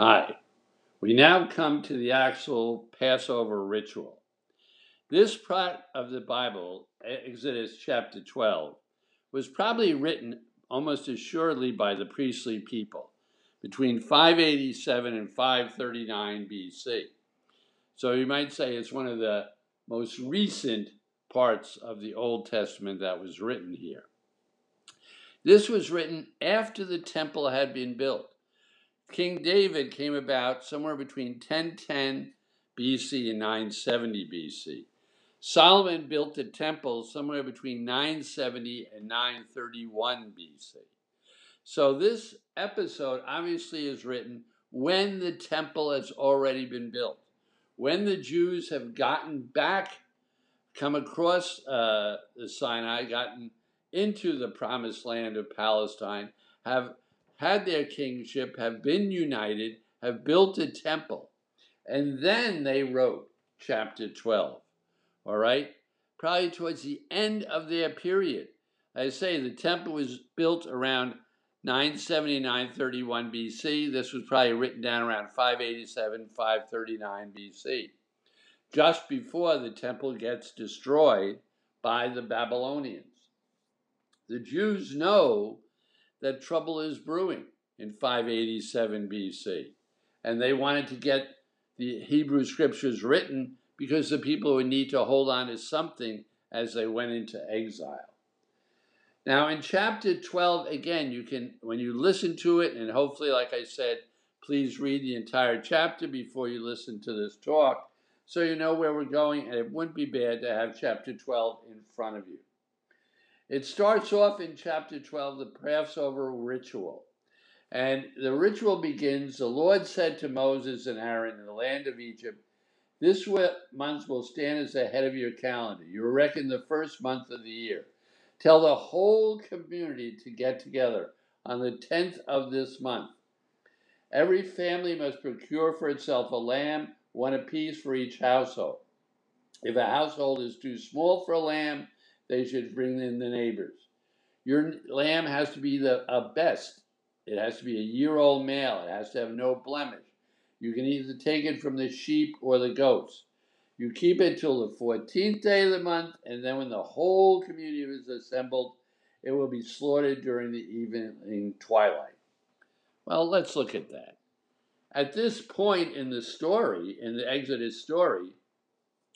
Hi. We now come to the actual Passover ritual. This part of the Bible, Exodus chapter 12, was probably written almost assuredly by the priestly people between 587 and 539 BC. So you might say it's one of the most recent parts of the Old Testament that was written here. This was written after the temple had been built. King David came about somewhere between 1010 BC and 970 BC. Solomon built the temple somewhere between 970 and 931 BC. So this episode obviously is written when the temple has already been built, when the Jews have gotten back, come across uh, the Sinai, gotten into the promised land of Palestine, have had their kingship, have been united, have built a temple. And then they wrote chapter 12. All right? Probably towards the end of their period. I say the temple was built around 970, 931 BC. This was probably written down around 587, 539 BC. Just before the temple gets destroyed by the Babylonians. The Jews know that trouble is brewing in 587 BC. And they wanted to get the Hebrew scriptures written because the people would need to hold on to something as they went into exile. Now, in chapter 12, again, you can, when you listen to it, and hopefully, like I said, please read the entire chapter before you listen to this talk so you know where we're going, and it wouldn't be bad to have chapter 12 in front of you. It starts off in chapter 12, the Passover ritual. And the ritual begins The Lord said to Moses and Aaron in the land of Egypt, This month will stand as the head of your calendar. You reckon the first month of the year. Tell the whole community to get together on the 10th of this month. Every family must procure for itself a lamb, one apiece for each household. If a household is too small for a lamb, they should bring in the neighbors. Your lamb has to be the best. It has to be a year old male. It has to have no blemish. You can either take it from the sheep or the goats. You keep it till the 14th day of the month, and then when the whole community is assembled, it will be slaughtered during the evening twilight. Well, let's look at that. At this point in the story, in the Exodus story,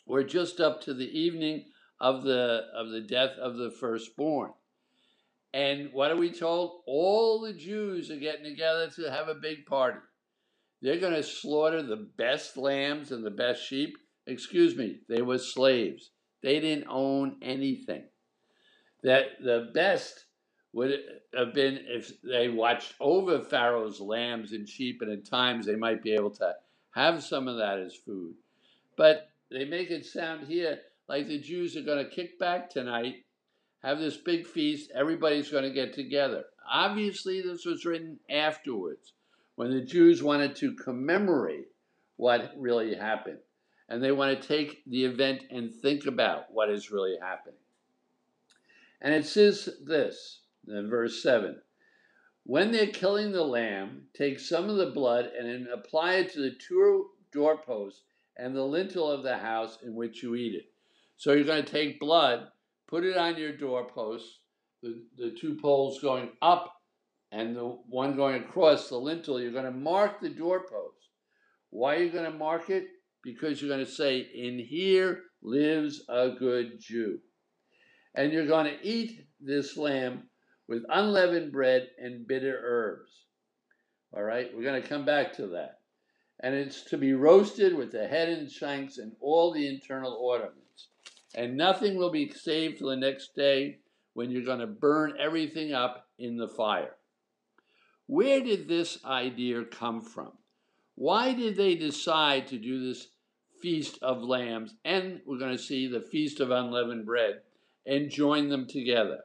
we're just up to the evening of the of the death of the firstborn. And what are we told? All the Jews are getting together to have a big party. They're going to slaughter the best lambs and the best sheep. Excuse me, they were slaves. They didn't own anything. That the best would have been if they watched over Pharaoh's lambs and sheep, and at times they might be able to have some of that as food. But they make it sound here like the Jews are going to kick back tonight, have this big feast, everybody's going to get together. Obviously, this was written afterwards when the Jews wanted to commemorate what really happened. And they want to take the event and think about what is really happening. And it says this in verse 7 When they're killing the lamb, take some of the blood and apply it to the two doorposts and the lintel of the house in which you eat it. So you're going to take blood, put it on your doorpost, the, the two poles going up and the one going across the lintel. You're going to mark the doorpost. Why are you going to mark it? Because you're going to say, In here lives a good Jew. And you're going to eat this lamb with unleavened bread and bitter herbs. All right, we're going to come back to that. And it's to be roasted with the head and shanks and all the internal ornaments and nothing will be saved till the next day when you're going to burn everything up in the fire. Where did this idea come from? Why did they decide to do this Feast of Lambs and we're going to see the Feast of Unleavened Bread and join them together?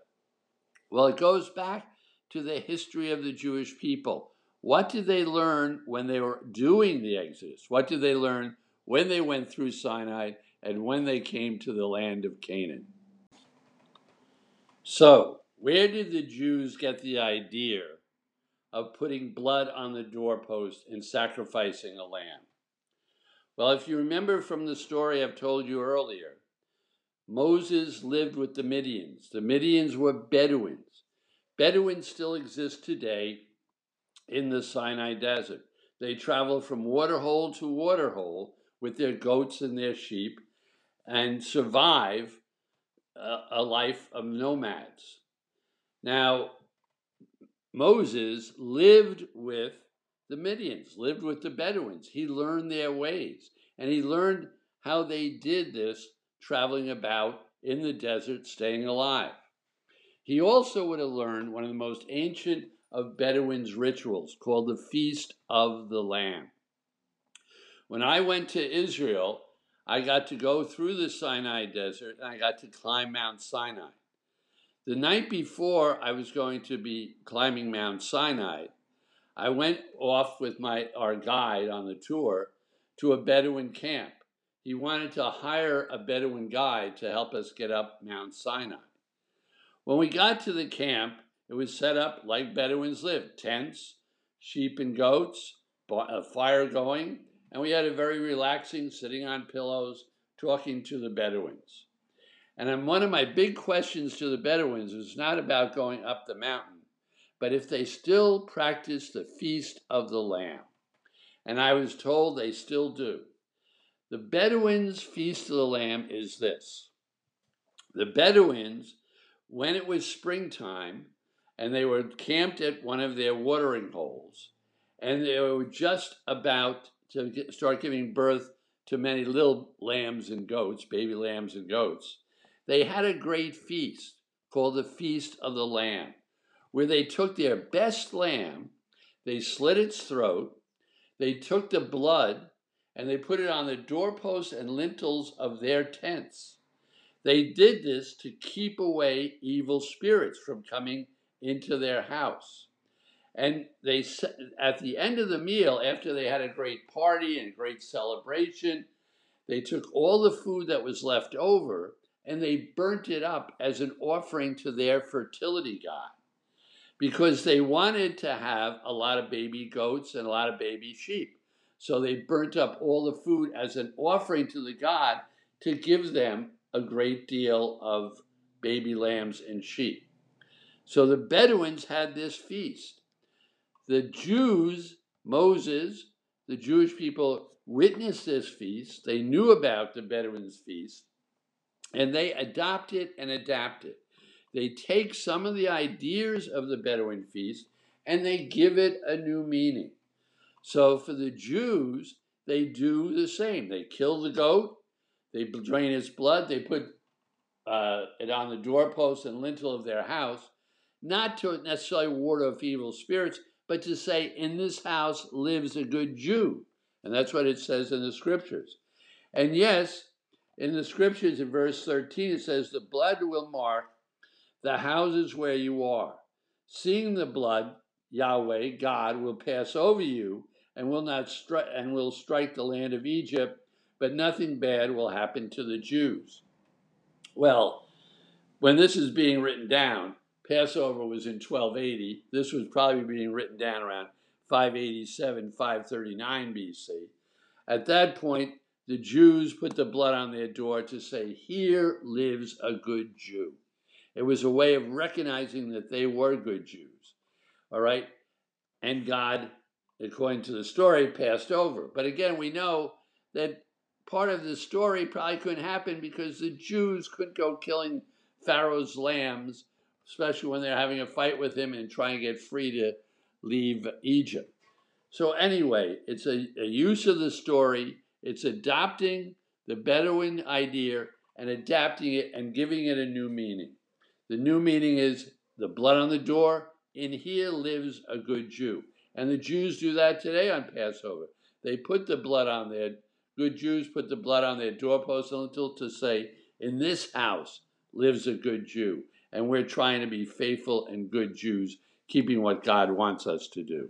Well, it goes back to the history of the Jewish people. What did they learn when they were doing the Exodus? What did they learn when they went through Sinai? And when they came to the land of Canaan. So, where did the Jews get the idea of putting blood on the doorpost and sacrificing a lamb. Well, if you remember from the story I've told you earlier, Moses lived with the Midians. The Midians were Bedouins. Bedouins still exist today in the Sinai Desert. They travel from waterhole to waterhole with their goats and their sheep and survive a, a life of nomads. Now, Moses lived with the Midians, lived with the Bedouins. He learned their ways, and he learned how they did this traveling about in the desert, staying alive. He also would have learned one of the most ancient of Bedouins' rituals called the Feast of the Lamb. When I went to Israel, I got to go through the Sinai desert and I got to climb Mount Sinai. The night before I was going to be climbing Mount Sinai, I went off with my our guide on the tour to a Bedouin camp. He wanted to hire a Bedouin guide to help us get up Mount Sinai. When we got to the camp, it was set up like Bedouins live tents, sheep and goats, a fire going, and we had a very relaxing sitting on pillows talking to the Bedouins. And one of my big questions to the Bedouins was not about going up the mountain, but if they still practice the feast of the Lamb. And I was told they still do. The Bedouins' feast of the Lamb is this the Bedouins, when it was springtime, and they were camped at one of their watering holes, and they were just about to get, start giving birth to many little lambs and goats, baby lambs and goats. They had a great feast called the Feast of the Lamb, where they took their best lamb, they slit its throat, they took the blood, and they put it on the doorposts and lintels of their tents. They did this to keep away evil spirits from coming into their house. And they at the end of the meal, after they had a great party and a great celebration, they took all the food that was left over and they burnt it up as an offering to their fertility god because they wanted to have a lot of baby goats and a lot of baby sheep. So they burnt up all the food as an offering to the god to give them a great deal of baby lambs and sheep. So the Bedouins had this feast. The Jews, Moses, the Jewish people witnessed this feast. They knew about the Bedouins' feast, and they adopt it and adapt it. They take some of the ideas of the Bedouin feast and they give it a new meaning. So for the Jews, they do the same. They kill the goat, they drain its blood, they put uh, it on the doorpost and lintel of their house, not to necessarily ward off evil spirits, but to say, in this house lives a good Jew. And that's what it says in the scriptures. And yes, in the scriptures in verse 13, it says, The blood will mark the houses where you are. Seeing the blood, Yahweh, God, will pass over you and will not stri- and will strike the land of Egypt, but nothing bad will happen to the Jews. Well, when this is being written down, Passover was in 1280. This was probably being written down around 587, 539 BC. At that point, the Jews put the blood on their door to say, Here lives a good Jew. It was a way of recognizing that they were good Jews. All right? And God, according to the story, passed over. But again, we know that part of the story probably couldn't happen because the Jews couldn't go killing Pharaoh's lambs especially when they're having a fight with him and trying to get free to leave Egypt. So, anyway, it's a, a use of the story, it's adopting the Bedouin idea and adapting it and giving it a new meaning. The new meaning is the blood on the door. In here lives a good Jew. And the Jews do that today on Passover. They put the blood on their, good Jews put the blood on their doorposts until to say, in this house lives a good Jew and we're trying to be faithful and good Jews, keeping what God wants us to do.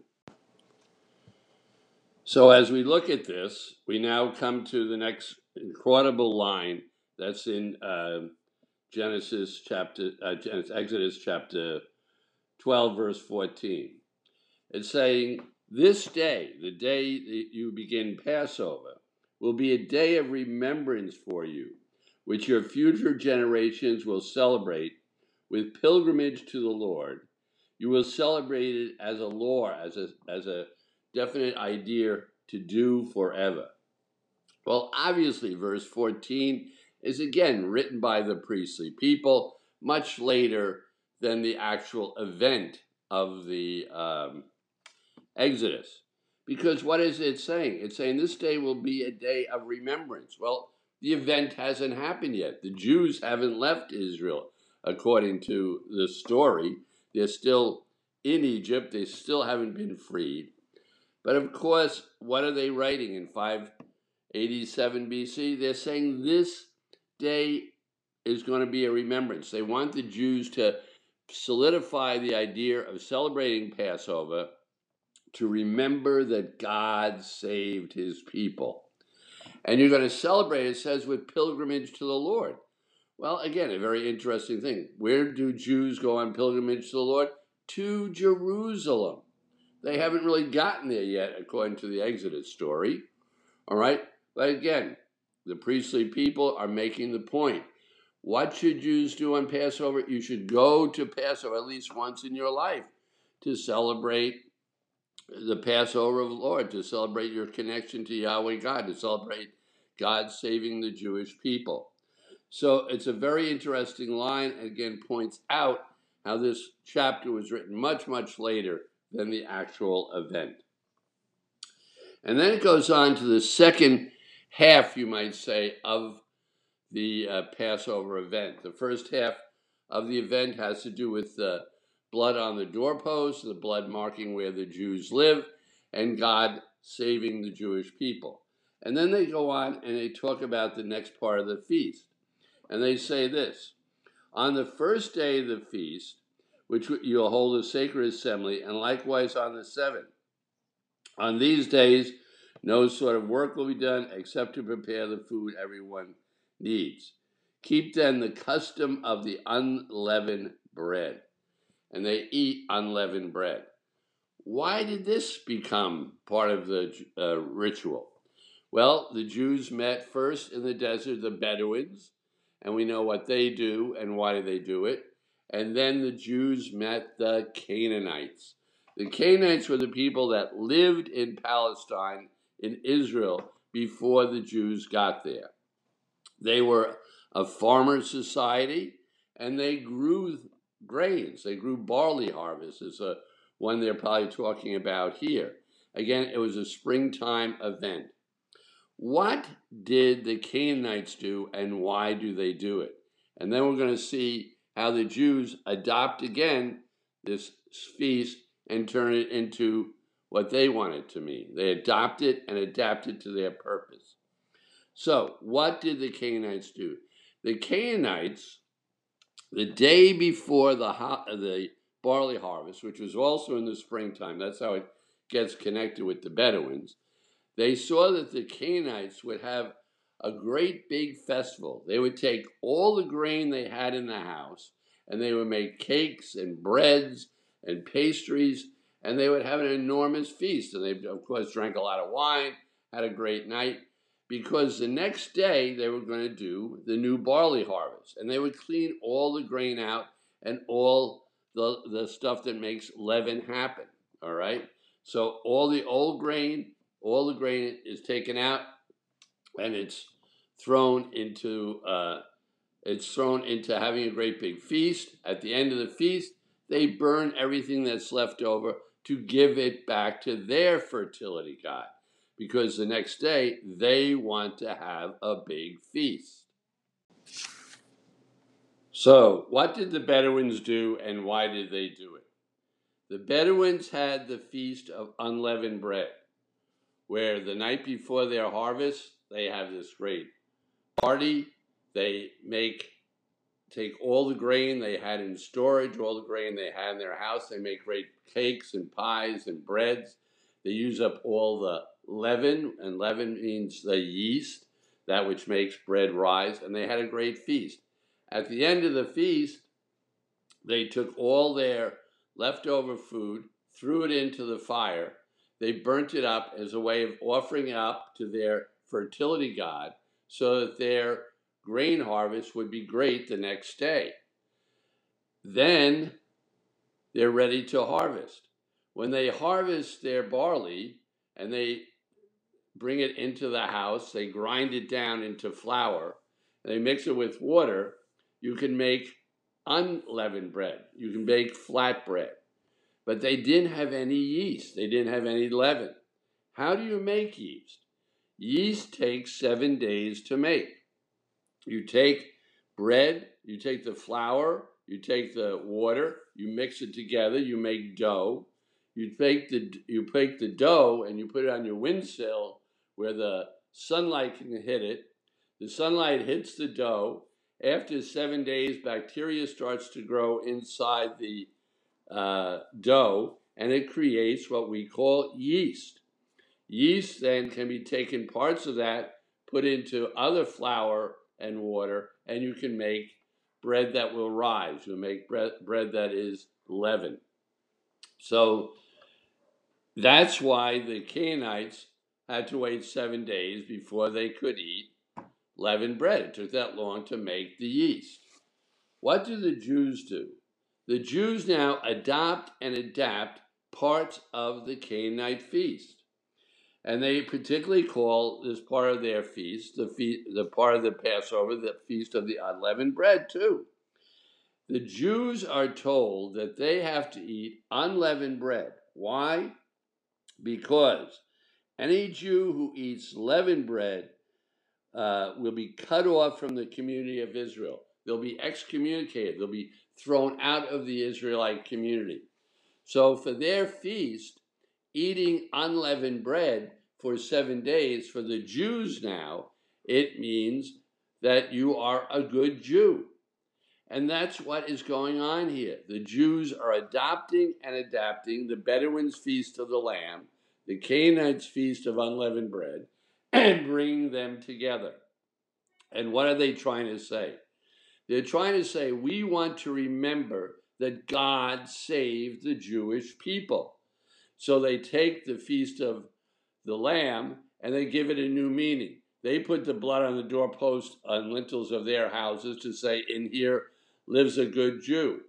So, as we look at this, we now come to the next incredible line that's in uh, Genesis chapter, uh, Exodus chapter 12, verse 14. It's saying, This day, the day that you begin Passover, will be a day of remembrance for you, which your future generations will celebrate with pilgrimage to the Lord. You will celebrate it as a law, as a, as a definite idea to do forever. Well, obviously, verse 14 is again written by the priestly people much later than the actual event of the um, Exodus. Because what is it saying? It's saying this day will be a day of remembrance. Well, the event hasn't happened yet. The Jews haven't left Israel, according to the story. They're still in Egypt, they still haven't been freed. But of course, what are they writing in 587 BC? They're saying this day is going to be a remembrance. They want the Jews to solidify the idea of celebrating Passover to remember that God saved his people. And you're going to celebrate, it says, with pilgrimage to the Lord. Well, again, a very interesting thing. Where do Jews go on pilgrimage to the Lord? To Jerusalem. They haven't really gotten there yet, according to the Exodus story. All right? But again, the priestly people are making the point. What should Jews do on Passover? You should go to Passover at least once in your life to celebrate the Passover of the Lord, to celebrate your connection to Yahweh God, to celebrate God saving the Jewish people. So it's a very interesting line, and again points out how this chapter was written much, much later than the actual event. And then it goes on to the second half, you might say, of the uh, Passover event. The first half of the event has to do with the blood on the doorpost, the blood marking where the Jews live, and God saving the Jewish people. And then they go on and they talk about the next part of the feast. And they say this On the first day of the feast, which you'll hold a sacred assembly, and likewise on the seventh. On these days, no sort of work will be done except to prepare the food everyone needs. Keep then the custom of the unleavened bread, and they eat unleavened bread. Why did this become part of the uh, ritual? Well, the Jews met first in the desert, the Bedouins, and we know what they do and why they do it. And then the Jews met the Canaanites. The Canaanites were the people that lived in Palestine, in Israel, before the Jews got there. They were a farmer society and they grew grains. They grew barley harvest, is a one they're probably talking about here. Again, it was a springtime event. What did the Canaanites do and why do they do it? And then we're going to see how the Jews adopt again this feast and turn it into what they want it to mean. They adopt it and adapt it to their purpose. So, what did the Canaanites do? The Canaanites, the day before the, the barley harvest, which was also in the springtime, that's how it gets connected with the Bedouins, they saw that the Canaanites would have a great big festival. They would take all the grain they had in the house and they would make cakes and breads and pastries and they would have an enormous feast. And they, of course, drank a lot of wine, had a great night because the next day they were going to do the new barley harvest and they would clean all the grain out and all the, the stuff that makes leaven happen. All right. So all the old grain, all the grain is taken out and it's thrown into uh, it's thrown into having a great big feast. At the end of the feast, they burn everything that's left over to give it back to their fertility god because the next day they want to have a big feast. So, what did the Bedouins do and why did they do it? The Bedouins had the feast of unleavened bread, where the night before their harvest, they have this great party. They make take all the grain they had in storage, all the grain they had in their house. They make great cakes and pies and breads. They use up all the leaven, and leaven means the yeast, that which makes bread rise, and they had a great feast. At the end of the feast, they took all their leftover food, threw it into the fire. They burnt it up as a way of offering up to their fertility god so that their grain harvest would be great the next day. Then they're ready to harvest. When they harvest their barley and they bring it into the house, they grind it down into flour, and they mix it with water, you can make unleavened bread. You can bake flat bread. But they didn't have any yeast. They didn't have any leaven. How do you make yeast? Yeast takes seven days to make. You take bread, you take the flour, you take the water, you mix it together, you make dough. You take the you take the dough and you put it on your windsill where the sunlight can hit it. The sunlight hits the dough. After seven days, bacteria starts to grow inside the uh, dough, and it creates what we call yeast. Yeast then can be taken parts of that, put into other flour and water, and you can make bread that will rise. You make bread, bread that is leavened. So that's why the Canaanites had to wait seven days before they could eat leavened bread. It took that long to make the yeast. What do the Jews do? The Jews now adopt and adapt parts of the Canaanite feast. And they particularly call this part of their feast, the, feast, the part of the Passover, the feast of the unleavened bread, too. The Jews are told that they have to eat unleavened bread. Why? Because any Jew who eats leavened bread uh, will be cut off from the community of Israel. They'll be excommunicated. They'll be thrown out of the Israelite community. So for their feast, eating unleavened bread for seven days, for the Jews now, it means that you are a good Jew. And that's what is going on here. The Jews are adopting and adapting the Bedouins' feast of the Lamb, the Canaanites' feast of unleavened bread, and bringing them together. And what are they trying to say? They're trying to say, we want to remember that God saved the Jewish people. So they take the feast of the Lamb and they give it a new meaning. They put the blood on the doorpost and lintels of their houses to say, In here lives a good Jew.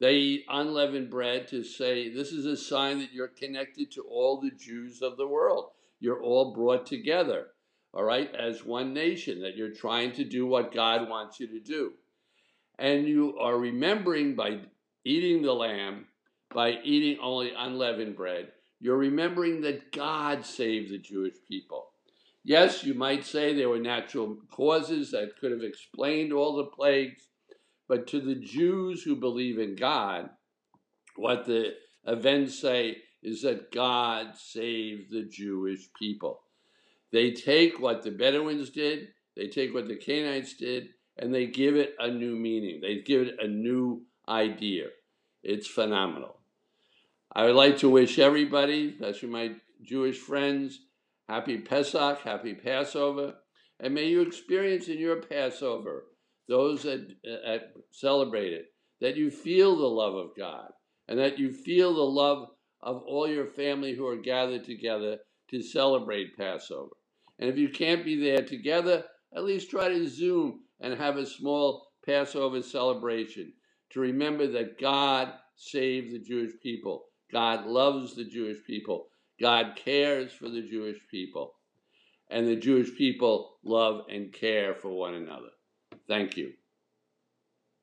They eat unleavened bread to say, This is a sign that you're connected to all the Jews of the world. You're all brought together, all right, as one nation, that you're trying to do what God wants you to do. And you are remembering by eating the lamb, by eating only unleavened bread, you're remembering that God saved the Jewish people. Yes, you might say there were natural causes that could have explained all the plagues, but to the Jews who believe in God, what the events say is that God saved the Jewish people. They take what the Bedouins did, they take what the Canaanites did, and they give it a new meaning. They give it a new idea. It's phenomenal. I would like to wish everybody, especially my Jewish friends, happy Pesach, happy Passover, and may you experience in your Passover, those that, uh, that celebrate it, that you feel the love of God and that you feel the love of all your family who are gathered together to celebrate Passover. And if you can't be there together, at least try to Zoom and have a small Passover celebration to remember that God saved the Jewish people. God loves the Jewish people. God cares for the Jewish people. And the Jewish people love and care for one another. Thank you.